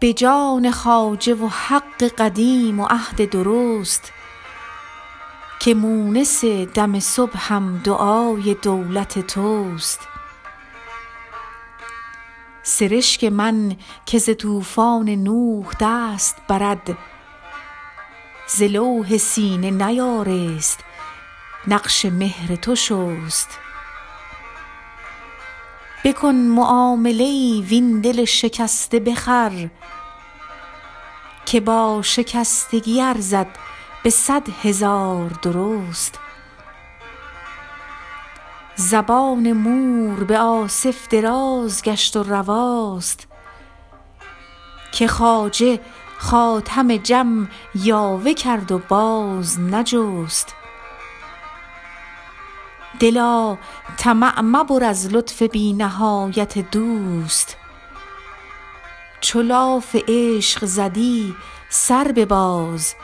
به جان خواجه و حق قدیم و عهد درست که مونس دم صبحم دعای دولت توست. سرشک من که ز طوفان نوح دست برد ز لوح سینه نیارست نقش مهر تو شست. بکن معامله ای وین دل شکسته بخر که با شکستگی ارزد به صد هزار درست. زبان مور به آصف دراز گشت و رواست که خواجه خاتم جم یاوه کرد و باز نجست. دلا طمع مبر از لطف بی نهایت دوست. چو لاف عشق زدی سر بباز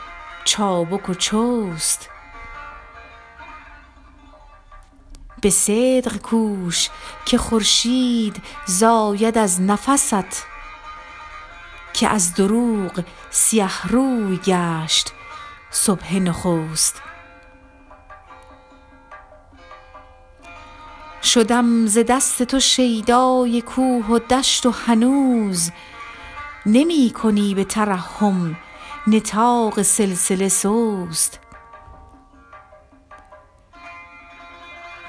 چابک و چست. به صدق کوش که خورشید زاید از نفست که از دروغ سیه روی گشت صبح نخست. شدم ز دست تو شیدای کوه و دشت و هنوز. نمی کنی به ترحم نطاق سلسله سست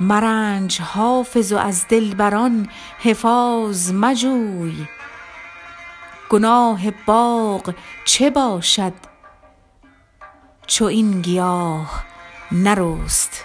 مرنج حافظ و از دلبران حفاظ مجوی. گناه باغ چه باشد چو این گیاه نرست؟